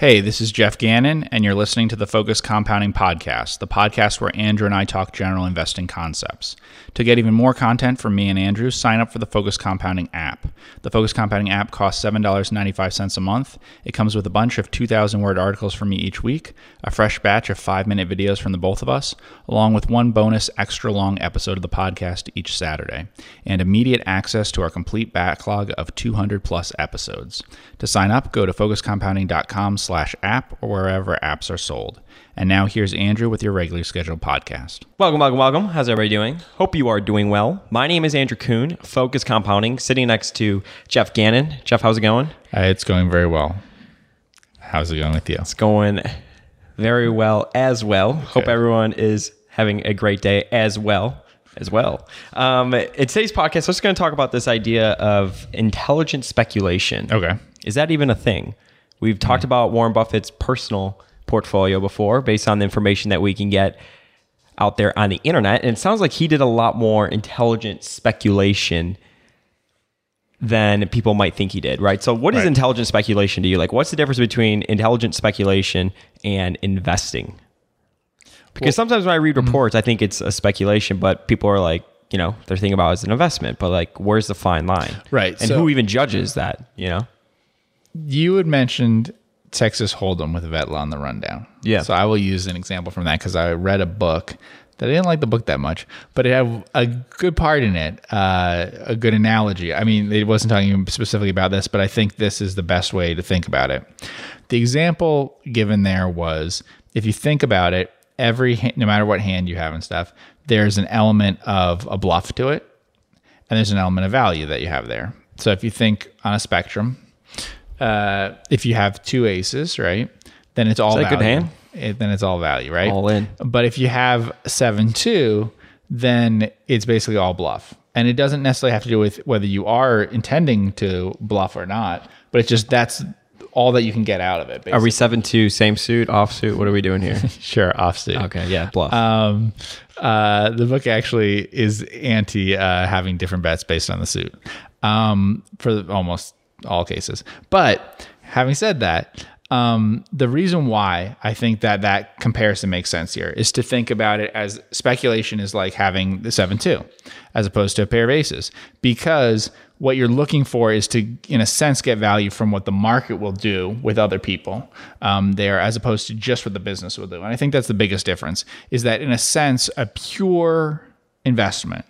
Hey, this is Jeff Gannon, and you're listening to the Focus Compounding Podcast, the podcast where Andrew and I talk general investing concepts. To get even more content from me and Andrew, sign up for the Focus Compounding app. The Focus Compounding app costs $7.95 a month. It comes with a bunch of 2,000 word articles from me each week, a fresh batch of five minute videos from the both of us, along with one bonus extra long episode of the podcast each Saturday, and immediate access to our complete backlog of 200 plus episodes. To sign up, go to focuscompounding.com slash app or wherever apps are sold. And now here's Andrew with your regularly scheduled podcast. Welcome, welcome, welcome. How's everybody doing? Hope you are doing well. My name is Andrew Kuhn, Focus Compounding, sitting next to Jeff Gannon. Jeff, how's it going? Uh, it's going very well. How's it going with you? It's going very well as well. Hope everyone is having a great day as well. As well. Um, in today's podcast, we're just going to talk about this idea of intelligent speculation. Okay. Is that even a thing? We've talked about Warren Buffett's personal portfolio before based on the information that we can get out there on the internet. And it sounds like he did a lot more intelligent speculation than people might think he did, right? So, what is Right. intelligent speculation to you? Like, what's the difference between intelligent speculation and investing? Because sometimes when I read mm-hmm. reports, I think it's a speculation, but people are like, you know, they're thinking about it as an investment, but like, where's the fine line? Right, And so- who even judges that, you know? You had mentioned Texas Hold'em with Vetla on the rundown. Yeah. So I will use an example from that because I read a book that I didn't like the book that much, but it had a good part in it, uh, a good analogy. I mean, it wasn't talking specifically about this, but I think this is the best way to think about it. The example given there was if you think about it, every no matter what hand you have and stuff, there's an element of a bluff to it, and there's an element of value that you have there. So if you think on a spectrum, uh, if you have two aces, right, then it's all Is that a good value. hand? It, then it's all value, right? All in. But if you have seven two, then it's basically all bluff, and it doesn't necessarily have to do with whether you are intending to bluff or not. But it's just that's all that you can get out of it. Basically. Are we seven two, same suit, off suit? What are we doing here? sure offsuit? okay, yeah, bluff. Um, uh, the book actually is anti uh, having different bets based on the suit um, for almost all cases. But having said that, um, the reason why I think that that comparison makes sense here is to think about it as speculation is like having the 7 2 as opposed to a pair of aces because what you're looking for is to, in a sense, get value from what the market will do with other people um, there, as opposed to just what the business will do. And I think that's the biggest difference. Is that in a sense, a pure investment,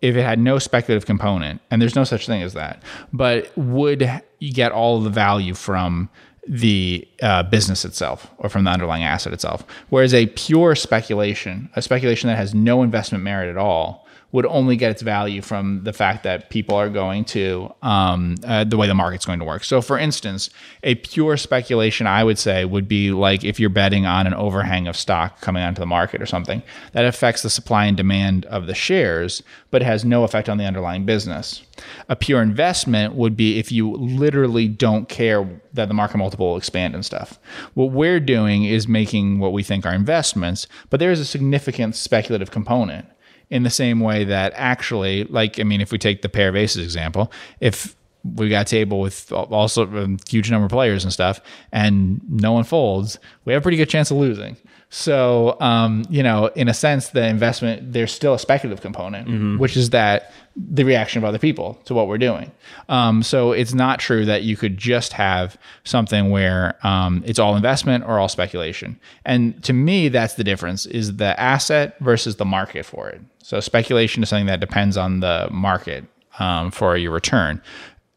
if it had no speculative component, and there's no such thing as that, but would you get all the value from the uh, business itself or from the underlying asset itself? Whereas a pure speculation, a speculation that has no investment merit at all, would only get its value from the fact that people are going to um, uh, the way the market's going to work. So, for instance, a pure speculation, I would say, would be like if you're betting on an overhang of stock coming onto the market or something that affects the supply and demand of the shares, but has no effect on the underlying business. A pure investment would be if you literally don't care that the market multiple will expand and stuff. What we're doing is making what we think are investments, but there is a significant speculative component in the same way that actually, like, I mean, if we take the pair of aces example, if we got a table with also a um, huge number of players and stuff, and no one folds, we have a pretty good chance of losing. So, um, you know, in a sense, the investment, there's still a speculative component, which is that the reaction of other people to what we're doing. Um, so it's not true that you could just have something where um, it's all investment or all speculation. And to me, that's the difference is the asset versus the market for it. So speculation is something that depends on the market um, for your return.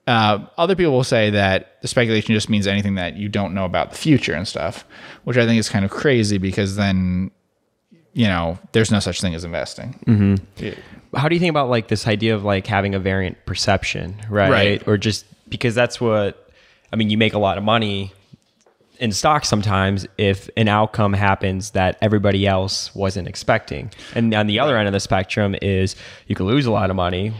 Uh, other people will say that the speculation just means anything that you don't know about the future and stuff, which I think is kind of crazy because then, you know, there's no such thing as investing. How do you think about like this idea of like having a variant perception, right? Right. Or just because that's what I mean, you make a lot of money in stocks sometimes if an outcome happens that everybody else wasn't expecting. And on the other end of the spectrum is you can lose a lot of money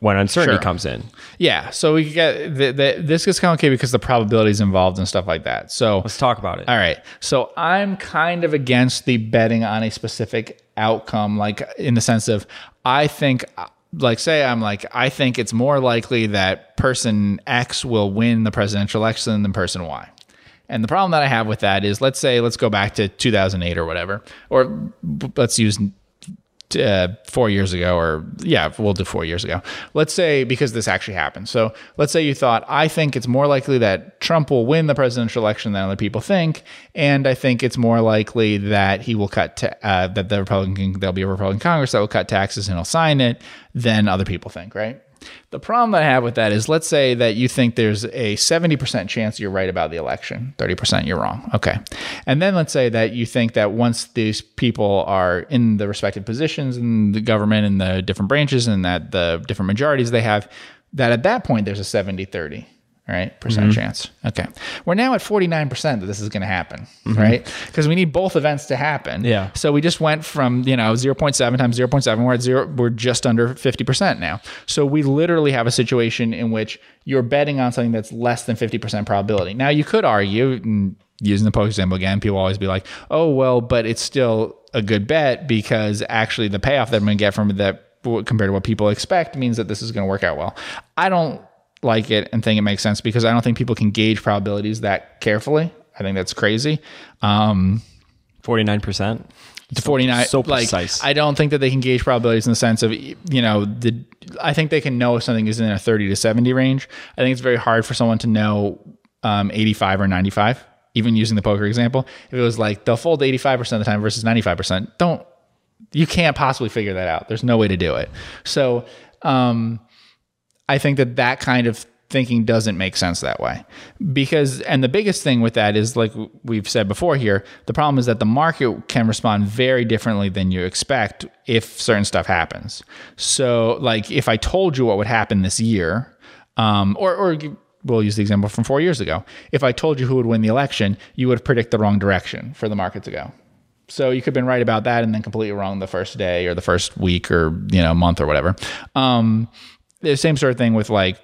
when uncertainty Sure. comes in. Yeah. So we get the, the, this gets complicated because the probabilities involved and stuff like that. So Let's talk about it. All right. So I'm kind of against the betting on a specific outcome, like in the sense of I think, like, say I'm like, I think it's more likely that person X will win the presidential election than person Y. And the problem that I have with that is, let's say, let's go back to 2008 or whatever, or let's use uh, four years ago, or yeah, we'll do four years ago. Let's say because this actually happened. So let's say you thought, I think it's more likely that Trump will win the presidential election than other people think, and I think it's more likely that he will cut ta- uh, that the Republican there'll be a Republican Congress that will cut taxes and he'll sign it than other people think, right? The problem that I have with that is let's say that you think there's a 70% chance you're right about the election, 30% you're wrong. Okay. And then let's say that you think that once these people are in the respective positions in the government and the different branches and that the different majorities they have, that at that point there's a 70 30 right? Percent mm-hmm. chance. Okay. We're now at 49% that this is going to happen, mm-hmm. right? Because we need both events to happen. Yeah. So we just went from, you know, 0.7 times 0.7, we're at zero, we're just under 50% now. So we literally have a situation in which you're betting on something that's less than 50% probability. Now you could argue, using the poker example again, people always be like, oh, well, but it's still a good bet because actually the payoff that I'm going to get from that compared to what people expect means that this is going to work out well. I don't like it and think it makes sense because I don't think people can gauge probabilities that carefully. I think that's crazy. Um, 49%. to 49 so like precise. I don't think that they can gauge probabilities in the sense of you know the I think they can know if something is in a 30 to 70 range. I think it's very hard for someone to know um, 85 or 95 even using the poker example. If it was like they'll fold 85% of the time versus 95%, don't you can't possibly figure that out. There's no way to do it. So, um I think that that kind of thinking doesn't make sense that way. Because and the biggest thing with that is like we've said before here the problem is that the market can respond very differently than you expect if certain stuff happens. So like if i told you what would happen this year um, or or we'll use the example from four years ago. If i told you who would win the election you would predict the wrong direction for the market to go. So you could have been right about that and then completely wrong the first day or the first week or you know month or whatever. Um, the same sort of thing with like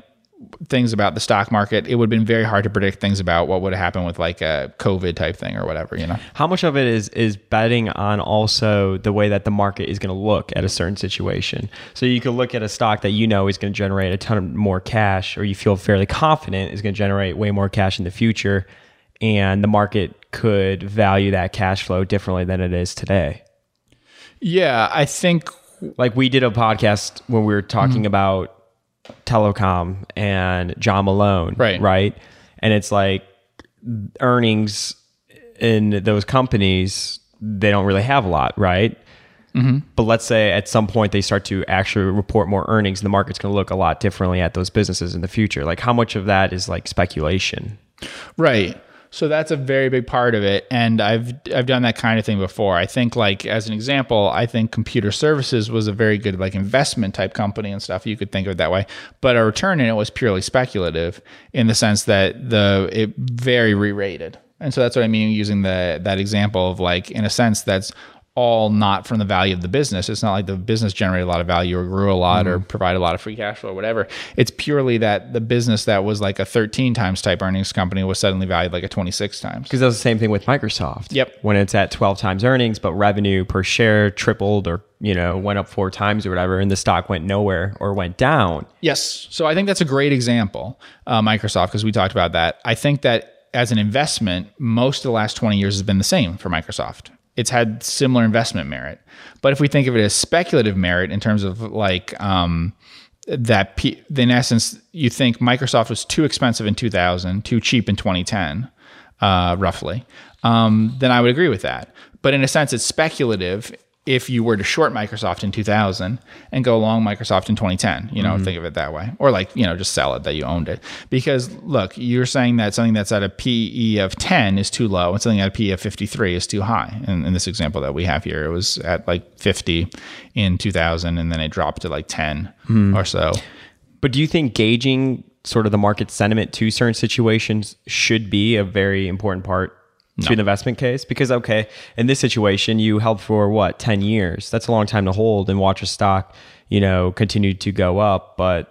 things about the stock market. It would have been very hard to predict things about what would happen with like a COVID type thing or whatever, you know? How much of it is is betting on also the way that the market is going to look at a certain situation? So you could look at a stock that you know is going to generate a ton of more cash, or you feel fairly confident is going to generate way more cash in the future, and the market could value that cash flow differently than it is today. Yeah, I think Like we did a podcast when we were talking Mm-hmm. about telecom and John Malone, Right. Right, and it's like earnings in those companies they don't really have a lot, right? Mm-hmm. But let's say at some point they start to actually report more earnings, and the market's going to look a lot differently at those businesses in the future. Like, how much of that is like speculation? Right. So that's a very big part of it, and I've I've done that kind of thing before. I think like as an example, I think computer services was a very good like investment type company and stuff. You could think of it that way, but a return in it was purely speculative in the sense that the it very re-rated, and so that's what I mean using the that example of like in a sense that's all not from the value of the business. It's not like the business generated a lot of value or grew a lot or provided a lot of free cash flow or whatever. It's purely that the business that was like a 13 times type earnings company was suddenly valued like a 26 times. Because that's the same thing with Microsoft. Yep. When it's at 12 times earnings, but revenue per share tripled or, you know, went up four times or whatever, and the stock went nowhere or went down. Yes. So I think that's a great example, uh, Microsoft, because we talked about that. I think that as an investment, most of the last 20 years has been the same for Microsoft. It's had similar investment merit. But if we think of it as speculative merit in terms of like, um, that P- in essence, you think Microsoft was too expensive in 2000, too cheap in 2010, uh, roughly, um, then I would agree with that. But in a sense, it's speculative if you were to short Microsoft in 2000 and go long Microsoft in 2010, you know, mm-hmm. think of it that way. Or like, you know, just sell it that you owned it. Because look, you're saying that something that's at a PE of 10 is too low and something at a PE of 53 is too high. And in this example that we have here, it was at like 50 in 2000 and then it dropped to like 10 hmm. or so. But do you think gauging sort of the market sentiment to certain situations should be a very important part to an investment case? Because okay, in this situation, you held for what ten years. That's a long time to hold and watch a stock, you know, continue to go up, but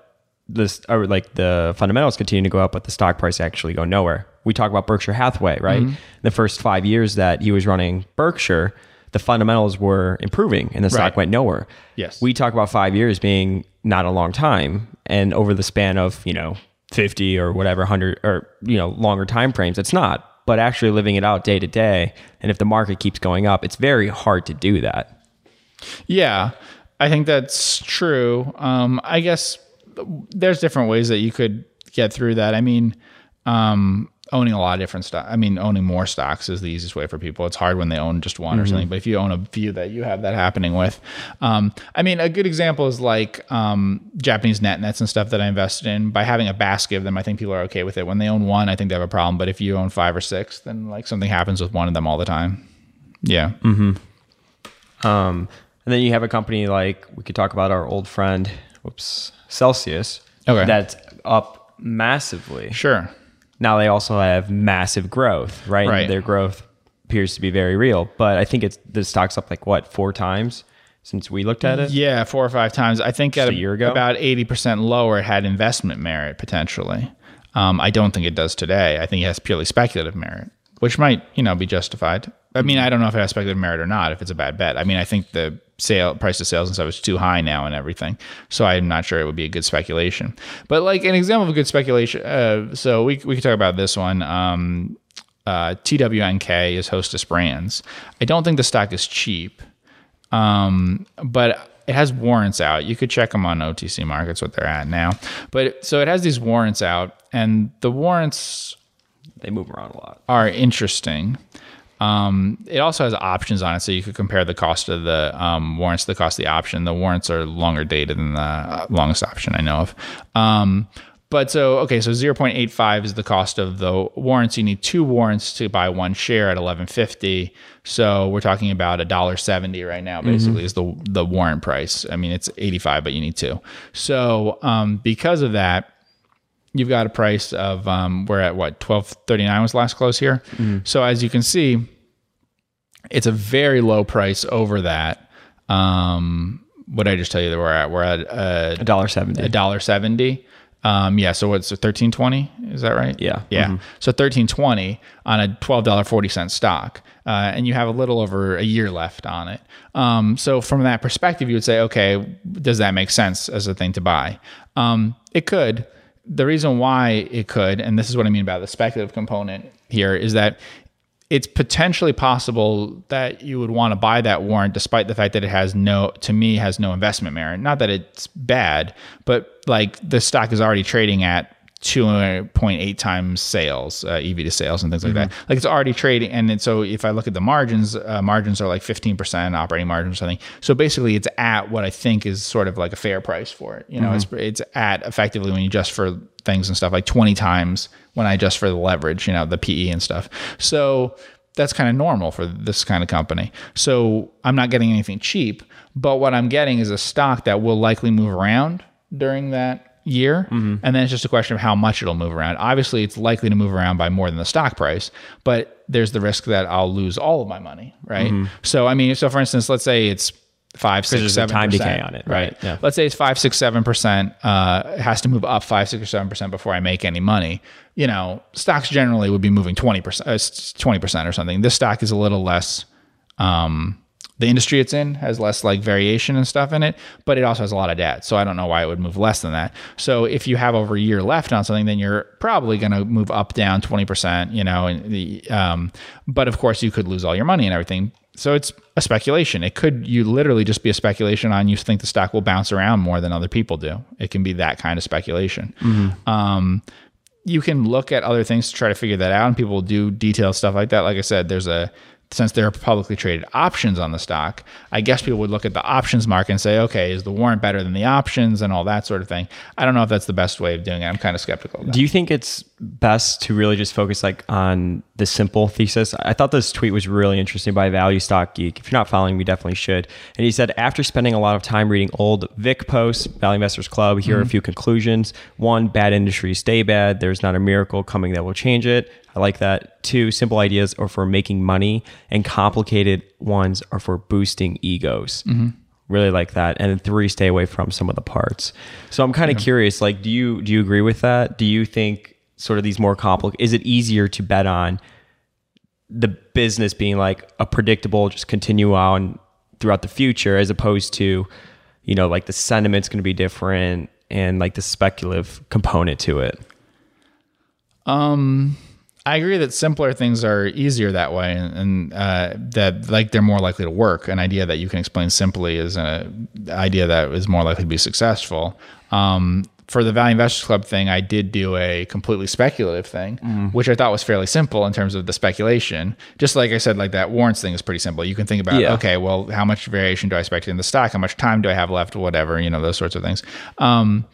this or like the fundamentals continue to go up, but the stock price actually go nowhere. We talk about Berkshire Hathaway, right? Mm-hmm. The first five years that he was running Berkshire, the fundamentals were improving and the stock Right. went nowhere. Yes. We talk about five years being not a long time, and over the span of you know fifty or whatever hundred or you know longer time frames, it's not. But actually living it out day to day. And if the market keeps going up, it's very hard to do that. Yeah, I think that's true. Um, I guess there's different ways that you could get through that. I mean, um, owning a lot of different stock. I mean, owning more stocks is the easiest way for people. It's hard when they own just one or something, but if you own a few that you have that happening with, um, I mean, a good example is like um, Japanese net nets and stuff that I invested in. By having a basket of them, I think people are okay with it. When they own one, I think they have a problem. But if you own five or six, then like something happens with one of them all the time. Yeah. Um, and then you have a company like we could talk about our old friend, whoops, Celsius. Okay. That's up massively. Sure. Now they also have massive growth, right? Right. Their growth appears to be very real, but I think it's the stock's up like what four times since we looked at it. Yeah, four or five times. I think at a year ago? about eighty percent lower, it had investment merit potentially. Um, I don't think it does today. I think it has purely speculative merit, which might you know be justified. I mean, I don't know if it has speculative merit or not. If it's a bad bet, I mean, I think the sale price of sales and stuff is too high now and everything. So I'm not sure it would be a good speculation. But like an example of a good speculation. Uh, so we we could talk about this one. Um, uh, TWNK is Hostess Brands. I don't think the stock is cheap um, but it has warrants out. You could check them on OTC markets what they're at now. But so it has these warrants out, and the warrants They move around a lot. are interesting. Um, it also has options on it, so you could compare the cost of the um, warrants to the cost of the option. The warrants are longer dated than the longest option I know of. Um, but so okay, so zero point eight five is the cost of the warrants. You need two warrants to buy one share at eleven fifty. So we're talking about a dollar seventy right now. Basically, is the the warrant price. I mean, it's eighty five, but you need two. So um, because of that, you've got a price of um, we're at what twelve thirty nine was last close here. So as you can see, it's a very low price over that. Um, what did I just tell you that we're at? We're at uh, A dollar seventy. a dollar seventy. Um, yeah. So what's thirteen twenty? Is that right? Yeah. Yeah. So thirteen twenty on a twelve dollar forty cent stock, uh, and you have a little over a year left on it. Um, so from that perspective, you would say, okay, does that make sense as a thing to buy? Um, it could. The reason why it could, and this is what I mean by the speculative component here, is that it's potentially possible that you would want to buy that warrant despite the fact that it has no to me has no investment merit. Not that it's bad but like the stock is already trading at 2.8 times sales uh, ev to sales and things like that. Like it's already trading and then so if i look at the margins uh, margins are like 15% operating margin or something so basically it's at what i think is sort of like a fair price for it. You know it's it's at effectively when you adjust for things and stuff like 20 times when I adjust for the leverage, you know, the PE and stuff. So that's kind of normal for this kind of company. So I'm not getting anything cheap, but what I'm getting is a stock that will likely move around during that year. And then it's just a question of how much it'll move around. Obviously, it's likely to move around by more than the stock price, but there's the risk that I'll lose all of my money, right? So, I mean, so for instance, let's say it's five, six, there's a seven time decay on it, right? Yeah. Let's say it's five, six, seven percent. Uh, it has to move up five, six, or seven percent before I make any money. You know, stocks generally would be moving twenty percent, twenty percent or something. This stock is a little less. Um, the industry it's in has less like variation and stuff in it, but it also has a lot of debt. So I don't know why it would move less than that. So if you have over a year left on something, then you're probably going to move up, down twenty percent. You know, and the um, but of course you could lose all your money and everything. So it's a speculation. It could you literally just be a speculation on you think the stock will bounce around more than other people do. It can be that kind of speculation. Um, you can look at other things to try to figure that out, and people do detailed stuff like that. Like I said, there's a since there are publicly traded options on the stock, I guess people would look at the options market and say, okay, is the warrant better than the options and all that sort of thing. I don't know if that's the best way of doing it. I'm kind of skeptical. Do you think it's best to really just focus like on the simple thesis? I thought this tweet was really interesting by Value Stock Geek. If you're not following me, definitely should. And he said, after spending a lot of time reading old Vic posts, Value Investors Club, here are a mm-hmm. few conclusions. One, bad industries stay bad. There's not a miracle coming that will change it. I like that. Two, simple ideas are for making money, and complicated ones are for boosting egos. Mm-hmm. Really like that. And three, stay away from some of the parts. So I'm kind of curious. Like, do you do you agree with that? Do you think sort of these more complicated? Is it easier to bet on the business being like a predictable, just continue on throughout the future, as opposed to, you know, like the sentiment's going to be different and like the speculative component to it? Um, I agree that simpler things are easier that way, and, and uh, that like they're more likely to work. An idea that you can explain simply is an idea that is more likely to be successful. Um, for the Value Investors Club thing, I did do a completely speculative thing, which I thought was fairly simple in terms of the speculation. Just like I said, like that warrants thing is pretty simple. You can think about, Yeah. okay, well, how much variation do I expect in the stock? How much time do I have left? Whatever, you know, those sorts of things. Um,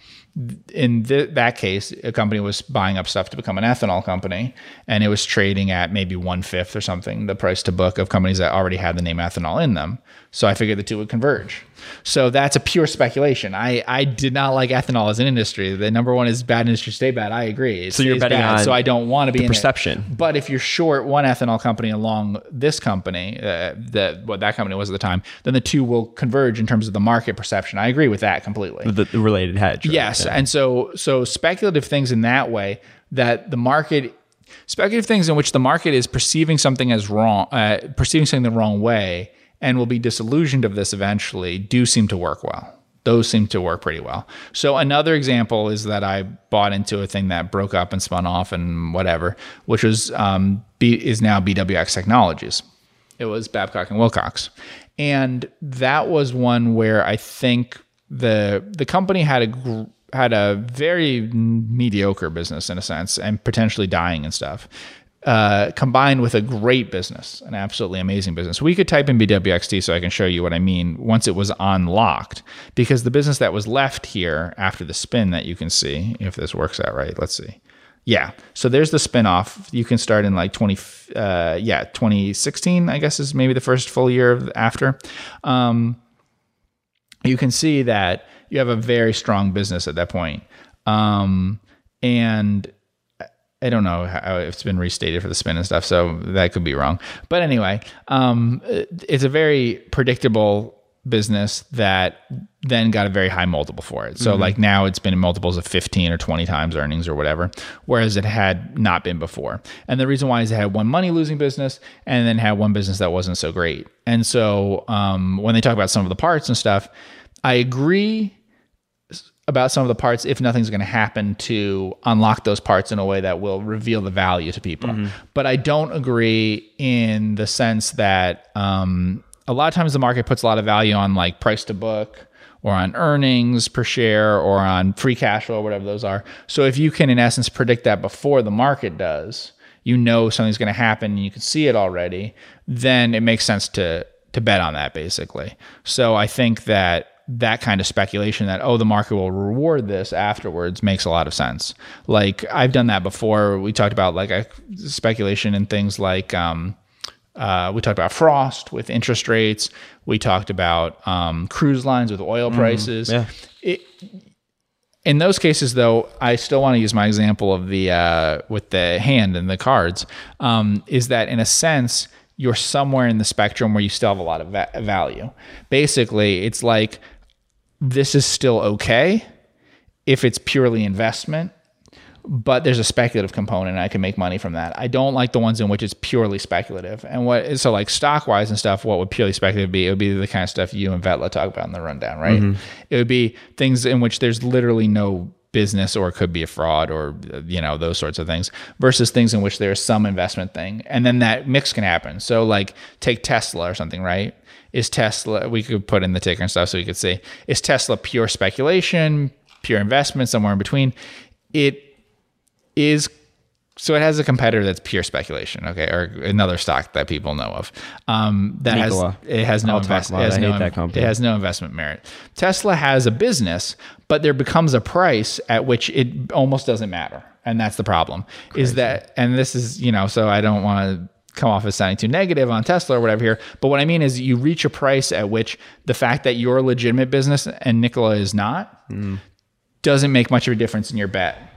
in th- that case, a company was buying up stuff to become an ethanol company, and it was trading at maybe one fifth or something the price to book of companies that already had the name ethanol in them. So I figured the two would converge. So that's a pure speculation. I, I did not like ethanol as an industry. The number one is bad industry, stay bad. I agree. It So you're betting bad, on so I don't want to be in it. perception. But if you're short one ethanol company along this company, uh, that what that company was at the time, then the two will converge in terms of the market perception. I agree with that completely. The, the related hedge. right? Yes. And so so speculative things in that way that the market speculative things in which the market is perceiving something as wrong, uh, perceiving something the wrong way, and will be disillusioned of this eventually, do seem to work well. Those seem to work pretty well. So another example is that I bought into a thing that broke up and spun off and whatever, which was um, B, is now BWX Technologies. It was Babcock and Wilcox, and that was one where I think the the company had a gr- had a very mediocre business in a sense and potentially dying and stuff. Uh, combined with a great business, an absolutely amazing business. We could type in BWXT so I can show you what I mean once it was unlocked, because the business that was left here after the spin that you can see, if this works out right, let's see. Yeah. So there's the spinoff. You can start in like 20, uh, yeah, 2016, I guess is maybe the first full year after. Um, you can see that you have a very strong business at that point. Um, and I don't know how if it's been restated for the spin and stuff, so that could be wrong. But anyway, um, it's a very predictable business that then got a very high multiple for it. So like now it's been in multiples of 15 or 20 times earnings or whatever, whereas it had not been before. And the reason why is it had one money losing business and then had one business that wasn't so great. And so um, when they talk about some of the parts and stuff, I agree about some of the parts if nothing's going to happen to unlock those parts in a way that will reveal the value to people. But I don't agree in the sense that um, a lot of times the market puts a lot of value on like price to book or on earnings per share or on free cash flow, or whatever those are. So if you can, in essence, predict that before the market does, you know something's going to happen and you can see it already, then it makes sense to to bet on that basically. So I think that that kind of speculation that oh the market will reward this afterwards makes a lot of sense. Like I've done that before. We talked about like a speculation in things like um, uh, we talked about frost with interest rates. We talked about um, cruise lines with oil prices. yeah. It, in those cases, though, I still want to use my example of the uh, with the hand and the cards. Um, is that in a sense you're somewhere in the spectrum where you still have a lot of va- value. Basically, it's like this is still okay if it's purely investment, but there's a speculative component and I can make money from that. I don't like the ones in which it's purely speculative. And what so like stock wise and stuff, what would purely speculative be? It would be the kind of stuff you and Vetla talk about in the rundown, right? Mm-hmm. It would be things in which there's literally no business or it could be a fraud or you know those sorts of things versus things in which there's some investment thing and then that mix can happen so like take tesla or something right is tesla we could put in the ticker and stuff so we could see is tesla pure speculation pure investment somewhere in between it is so it has a competitor that's pure speculation, okay, or another stock that people know of. Um, that Nikola. has it has no I'll talk invest, about it has. No hate that company. it has no investment merit. Tesla has a business, but there becomes a price at which it almost doesn't matter, and that's the problem. Is that and this is you know so I don't want to come off as sounding too negative on Tesla or whatever here. But what I mean is you reach a price at which the fact that you're a legitimate business and Nikola is not mm. doesn't make much of a difference in your bet.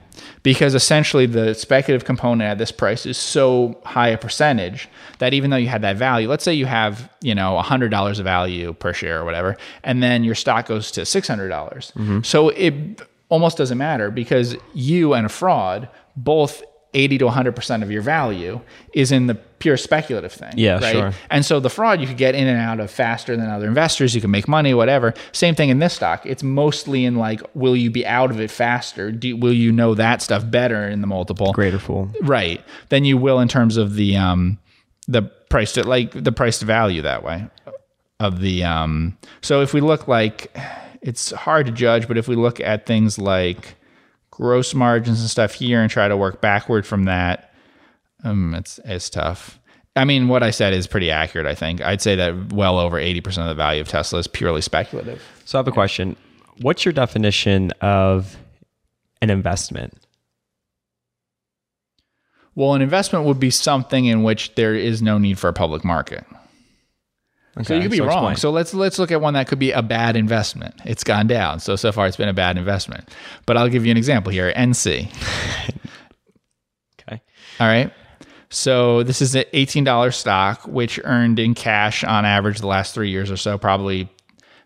Because essentially the speculative component at this price is so high a percentage that even though you had that value, let's say you have, you know, $100 of value per share or whatever, and then your stock goes to $600. dollars mm-hmm. So it almost doesn't matter because you and a fraud both 80 to 100% of your value is in the pure speculative thing. Yeah, sure. And so the fraud you could get in and out of faster than other investors. You can make money, whatever. Same thing in this stock. It's mostly in like, will you be out of it faster? Do, will you know that stuff better in the multiple? Greater fool. Right. Than you will in terms of the um the price to like the price to value that way of the um so if we look like it's hard to judge, but if we look at things like gross margins and stuff here and try to work backward from that, um it's it's tough. I mean, what I said is pretty accurate, I think. I'd say that well over 80% of the value of Tesla is purely speculative. So I have a question. What's your definition of an investment? Well, an investment would be something in which there is no need for a public market. So you could be so wrong. explain. So let's let's look at one that could be a bad investment. It's gone down. So so far it's been a bad investment. But I'll give you an example here. NC. okay. All right. So this is an $18 stock, which earned in cash on average the last three years or so, probably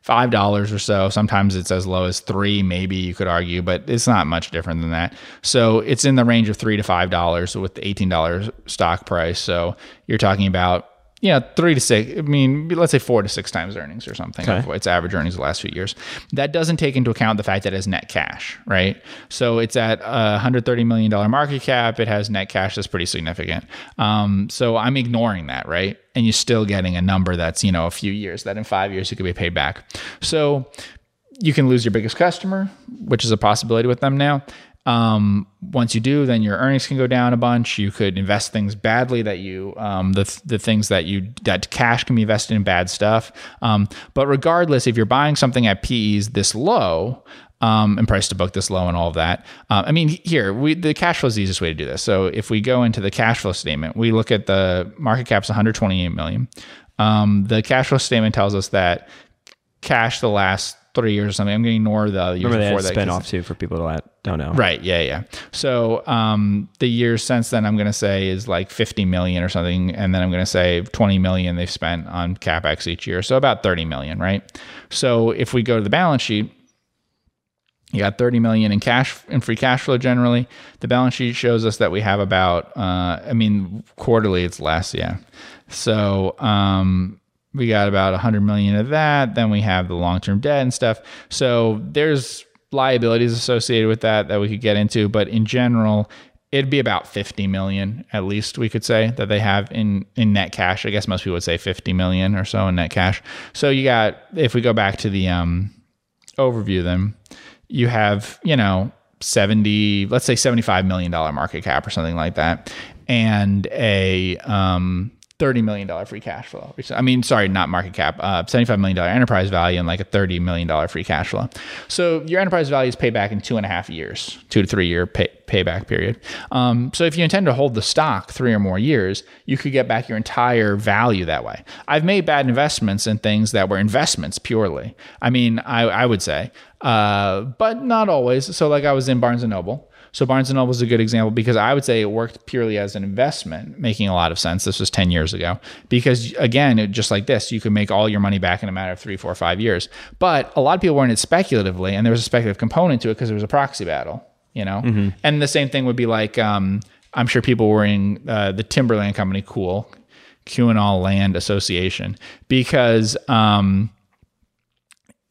five dollars or so. Sometimes it's as low as three, maybe you could argue, but it's not much different than that. So it's in the range of three to five dollars with the $18 stock price. So you're talking about know, three to six, I mean, let's say four to six times earnings or something. Okay. of its average earnings the last few years. That doesn't take into account the fact that it has net cash, right? So it's at a $130 million market cap. It has net cash that's pretty significant. Um, so I'm ignoring that, right? And you're still getting a number that's, you know, a few years, that in five years you could be paid back. So you can lose your biggest customer, which is a possibility with them now. Um, once you do, then your earnings can go down a bunch. You could invest things badly that you, um, the, the things that you, that cash can be invested in bad stuff. Um, but regardless, if you're buying something at PEs this low, um, and price to book this low and all of that. Um, I mean, here we the cash flow is the easiest way to do this. So if we go into the cash flow statement, we look at the market cap's 128 million. Um, the cash flow statement tells us that cash the last three years or something. I'm going to ignore the years Remember before that. spin off too for people that don't know. Right. Yeah. Yeah. So um, the years since then, I'm going to say is like 50 million or something, and then I'm going to say 20 million they've spent on capex each year, so about 30 million, right? So if we go to the balance sheet, you got 30 million in cash in free cash flow generally. The balance sheet shows us that we have about, uh, I mean, quarterly it's less, yeah. So um, we got about 100 million of that. Then we have the long term debt and stuff. So there's liabilities associated with that that we could get into, but in general, it'd be about 50 million at least we could say that they have in in net cash. I guess most people would say 50 million or so in net cash. So you got if we go back to the um, overview then you have, you know, 70, let's say 75 million dollar market cap or something like that and a um 30 million dollar free cash flow. I mean, sorry, not market cap, uh, 75 million dollar enterprise value and like a 30 million dollar free cash flow. So your enterprise value is paid back in two and a half years, two to three year pay, payback period. Um, so if you intend to hold the stock three or more years, you could get back your entire value that way. I've made bad investments in things that were investments purely. I mean, I, I would say, uh, but not always. So like I was in Barnes and Noble. So Barnes and Noble is a good example because I would say it worked purely as an investment, making a lot of sense. This was 10 years ago. Because again, it, just like this, you could make all your money back in a matter of three, four, five years. But a lot of people were in it speculatively, and there was a speculative component to it because there was a proxy battle, you know? And the same thing would be like, um, I'm sure people were in uh, the Timberland Company, cool, Keweenaw Land Association, because um,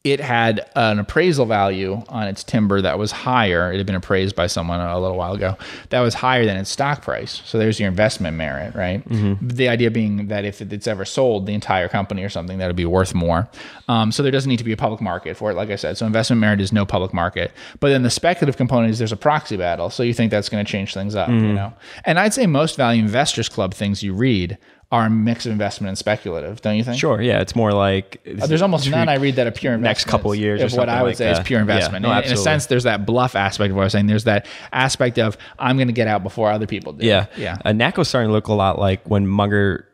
it had an appraisal value on its timber that was higher. It had been appraised by someone a little while ago that was higher than its stock price. So there's your investment merit, right? The idea being that if it's ever sold, the entire company or something, that would be worth more. Um, so there doesn't need to be a public market for it, like I said. So investment merit is no public market. But then the speculative component is there's a proxy battle. So you think that's going to change things up, you know? And I'd say most value investors club things you read are a mix of investment and speculative, don't you think? Sure. Yeah. It's more like Uh, There's almost none I read that are pure investment. next couple of years of what I would like say is that. pure Yeah, investment. no, in, in a sense, there's that bluff aspect of what I was saying. There's that aspect of I'm going to get out before other people do. Yeah. yeah. Uh, NACCO's starting to look a lot like when Munger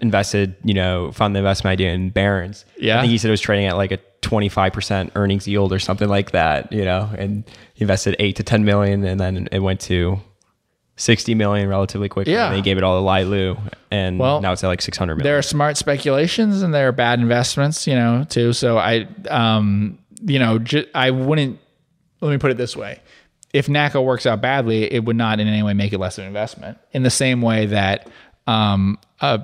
invested, you know, found the investment idea in Barron's. Yeah. I think he said it was trading at like a 25% earnings yield or something like that, you know, and he invested eight to 10 million and then it went to 60 million relatively quickly. Yeah. And they gave it all to Li Lu and Well, now it's at like 600 million. there are smart speculations and there are bad investments, you know, too. So I, um, you know, ju- I wouldn't. Let me put it this way: if NACCO works out badly, it would not in any way make it less of an investment. In the same way that um, uh,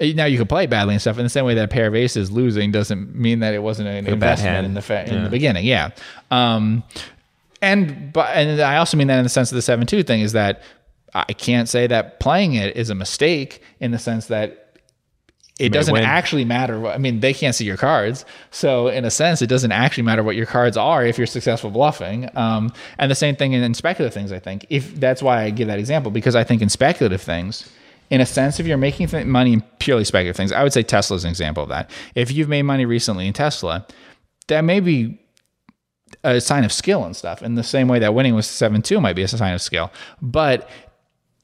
now you can play badly and stuff. In the same way that a pair of aces losing doesn't mean that it wasn't an bad investment in the fa- in the beginning. Yeah. Um, and but and I also mean that in the sense of the seven two thing is that I can't say that playing it is a mistake in the sense that it doesn't win. actually matter. What, I mean, they can't see your cards, so in a sense, it doesn't actually matter what your cards are if you're successful bluffing. Um, and the same thing in, in speculative things. I think if that's why I give that example because I think in speculative things. In a sense, if you're making th- money in purely speculative things, I would say Tesla's an example of that. If you've made money recently in Tesla, that may be a sign of skill and stuff. In the same way that winning with 7-2 might be a sign of skill. But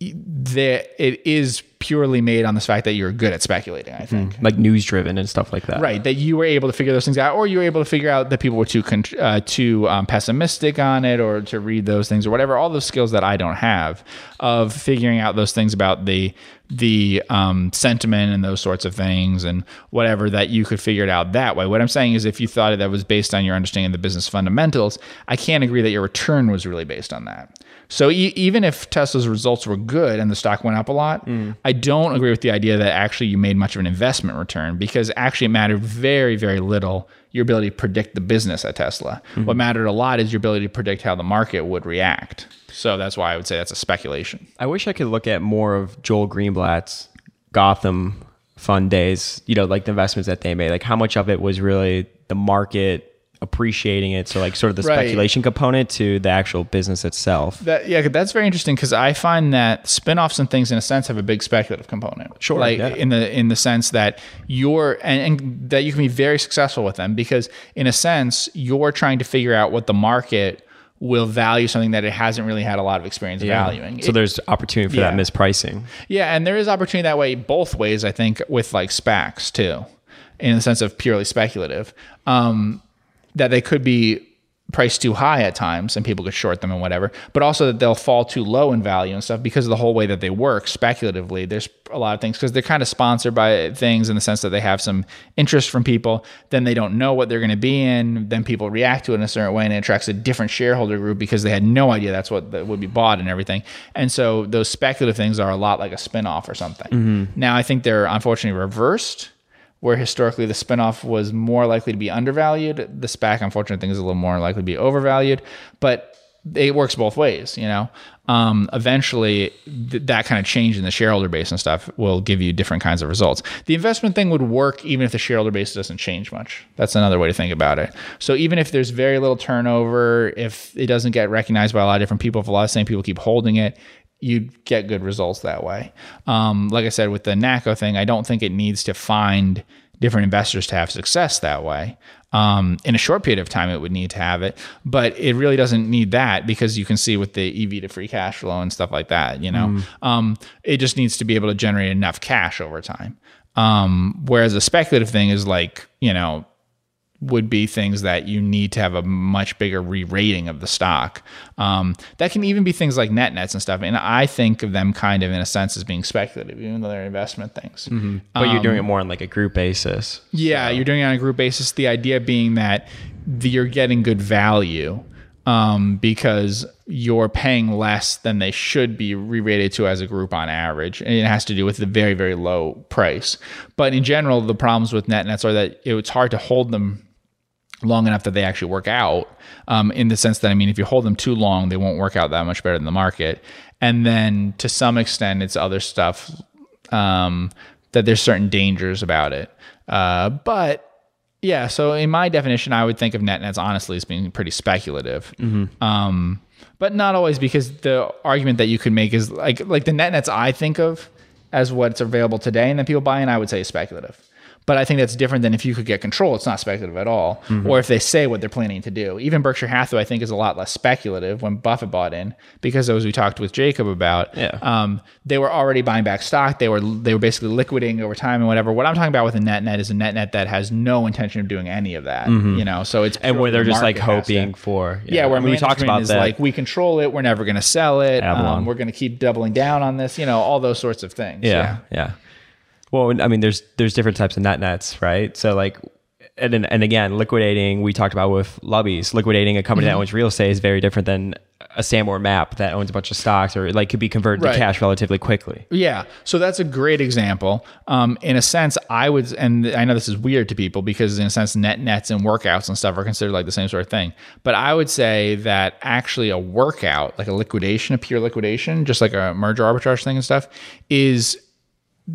there it is purely made on the fact that you're good at speculating i think. Like news driven and stuff like that. right that you were able to figure those things out or you were able to figure out that people were too uh, too um, pessimistic on it or to read those things or whatever all those skills that i don't have of figuring out those things about the the um, sentiment and those sorts of things and whatever that you could figure it out that way. What i'm saying is if you thought that was based on your understanding of the business fundamentals i can't agree that your return was really based on that. So e- even if Tesla's results were good and the stock went up a lot, I don't agree with the idea that actually you made much of an investment return because actually it mattered very, very little your ability to predict the business at Tesla. Mm-hmm. What mattered a lot is your ability to predict how the market would react. So that's why I would say that's a speculation. I wish I could look at more of Joel Greenblatt's Gotham fund days, you know, like the investments that they made. Like how much of it was really the market appreciating it. So like sort of the Right. speculation component to the actual business itself. That yeah, that's very interesting because I find that spin-offs and things in a sense have a big speculative component. Sure, like yeah. in the in the sense that you're and, and that you can be very successful with them because in a sense you're trying to figure out what the market will value something that it hasn't really had a lot of experience valuing. So there's opportunity for that mispricing. Yeah, and there is opportunity that way both ways. I think with like SPACs too, in the sense of purely speculative, um, that they could be priced too high at times and people could short them and whatever, but also that they'll fall too low in value and stuff because of the whole way that they work speculatively. There's a lot of things because they're kind of sponsored by things in the sense that they have some interest from people. Then they don't know what they're going to be in. Then people react to it in a certain way and it attracts a different shareholder group because they had no idea that's what that would be bought and everything. And so those speculative things are a lot like a spin-off or something. Mm-hmm. Now I think they're unfortunately reversed where historically the spinoff was more likely to be undervalued. The SPAC, unfortunately, I think is a little more likely to be overvalued, but it works both ways, you know. Um, eventually, th- that kind of change in the shareholder base and stuff will give you different kinds of results. The investment thing would work even if the shareholder base doesn't change much. That's another way to think about it. So even if there's very little turnover, if it doesn't get recognized by a lot of different people, if a lot of same people keep holding it, you get good results that way. Um, like I said with the NACCO thing, I don't think it needs to find different investors to have success that way. Um, in a short period of time, it would need to have it, but it really doesn't need that because you can see with the EV to free cash flow and stuff like that. You know, um, it just needs to be able to generate enough cash over time. Um, whereas a speculative thing is like you know would be things that you need to have a much bigger re-rating of the stock. Um, that can even be things like net nets and stuff. And I think of them kind of in a sense as being speculative, even though they're investment things. But you're doing it more on like a group basis. Yeah, you're doing it on a group basis. The idea being that the, you're getting good value um, because you're paying less than they should be re-rated to as a group on average, and it has to do with the very very low price. But in general, the problems with net nets are that it's hard to hold them long enough that they actually work out. Um, in the sense that I mean, if you hold them too long, they won't work out that much better than the market. And then to some extent, it's other stuff um, that there's certain dangers about it. Uh, but yeah, so in my definition, I would think of net nets honestly as being pretty speculative. Um, but not always because the argument that you could make is like like the net nets I think of as what's available today and then people buy in, I would say is speculative. But I think that's different than if you could get control. It's not speculative at all. Or if they say what they're planning to do. Even Berkshire Hathaway, I think, is a lot less speculative when Buffett bought in because, as we talked with Jacob about, Yeah. um, they were already buying back stock. They were they were basically liquidating over time and whatever. What I'm talking about with a net net is a net net that has no intention of doing any of that. You know, so it's And where they're just like market has to- hoping for. yeah, where I mean, we talked about is that. like we control it. We're never going to sell it. Um, we're going to keep doubling down on this. You know, all those sorts of things. yeah, yeah. Well, I mean, there's there's different types of net nets, right? So like, and and again, liquidating. We talked about with lobbies, liquidating a company Mm-hmm. that owns real estate is very different than a Sanborn map that owns a bunch of stocks or like could be converted Right. to cash relatively quickly. Yeah, so that's a great example. Um, in a sense, I would, and I know this is weird to people because in a sense, net nets and workouts and stuff are considered like the same sort of thing. But I would say that actually a workout, like a liquidation, a pure liquidation, just like a merger arbitrage thing and stuff, is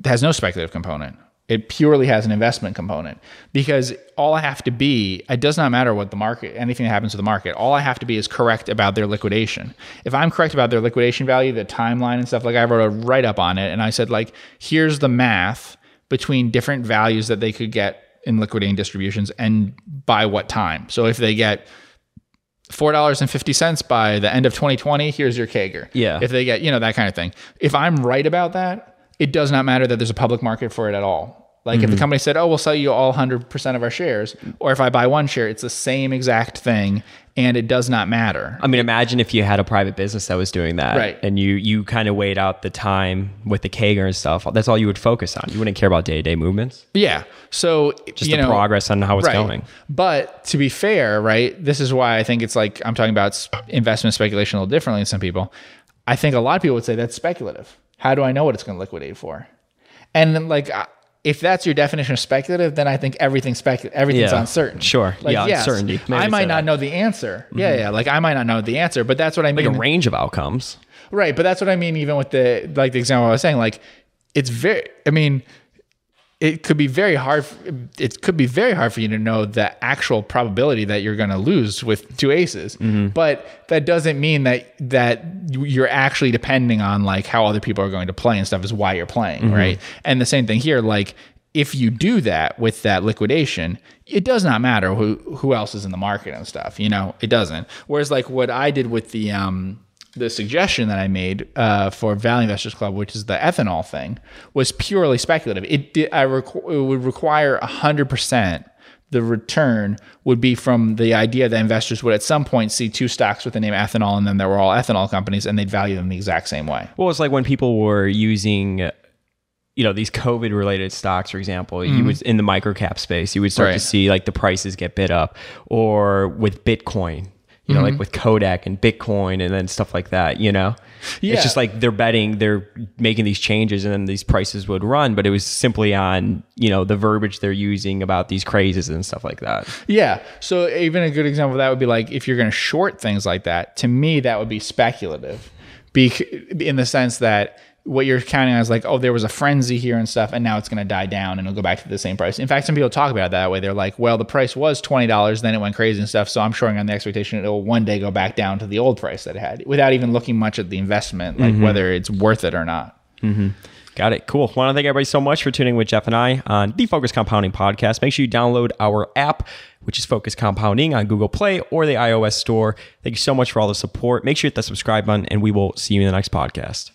has no speculative component. It purely has an investment component because all I have to be, it does not matter what the market, anything that happens to the market. All I have to be is correct about their liquidation. If I'm correct about their liquidation value, the timeline and stuff, like I wrote a write up on it and I said, like, here's the math between different values that they could get in liquidating distributions and by what time. So if they get $4.50 by the end of 2020, here's your CAGR. Yeah. If they get, you know, that kind of thing. If I'm right about that, it does not matter that there's a public market for it at all. Like if the mm-hmm. company said, "Oh, we'll sell you all 100% of our shares," or if I buy one share, it's the same exact thing and it does not matter. I mean, imagine if you had a private business that was doing that, Right. And you you kind of weighed out the time with the CAGR and stuff. That's all you would focus on. You wouldn't care about day to day movements, Yeah. So, just the know, progress on how it's going. But to be fair, right, this is why I think it's like I'm talking about investment speculation a little differently than some people. I think a lot of people would say that's speculative. How do I know what it's going to liquidate for? And then, like, if that's your definition of speculative, then I think everything's speculative. Everything's Yeah. uncertain. Sure. Like, Yeah, yes, uncertainty. Maybe I might not that. Mm-hmm. know the answer. Yeah, yeah. Like I might not know the answer, but that's what I mean. Like a range of outcomes. Right, but that's what I mean. Even with the like the example I was saying, like it's very. I mean, it could be very hard. It could be very hard for you to know the actual probability that you're going to lose with two aces. But that doesn't mean that that you're actually depending on like how other people are going to play and stuff is why you're playing, right? And the same thing here, like. If you do that with that liquidation, it does not matter who who else is in the market and stuff. You know, it doesn't. Whereas like what I did with the um, the suggestion that I made uh, for Value Investors Club, which is the ethanol thing, was purely speculative. It did, I requ- it would require hundred percent. The return would be from the idea that investors would at some point see two stocks with the name ethanol, and then they were all ethanol companies, and they'd value them the exact same way. Well, it's like when people were using, you know, these COVID related stocks, for example, you would in the microcap space, you would start to see like the prices get bid up, or with Bitcoin, you know, like mm-hmm. with Kodak and Bitcoin, and then stuff like that. You know, Yeah. it's just like they're betting, they're making these changes, and then these prices would run, but it was simply on you know the verbiage they're using about these crazes and stuff like that. Yeah. So even a good example of that would be like if you're going to short things like that, to me that would be speculative, be in the sense that what you're counting on is like, oh, there was a frenzy here and stuff, and now it's going to die down and it'll go back to the same price. In fact, some people talk about it that way. They're like, well, the price was twenty dollars, then it went crazy and stuff. So I'm showing on the expectation it will one day go back down to the old price that it had, without even looking much at the investment, like mm-hmm. whether it's worth it or not. Mm-hmm. Got it. Cool. Want to thank everybody so much for tuning with Jeff and I on the Focus Compounding Podcast. Make sure you download our app, which is Focus Compounding on Google Play or the iOS store. Thank you so much for all the support. Make sure you hit that subscribe button, and we will see you in the next podcast.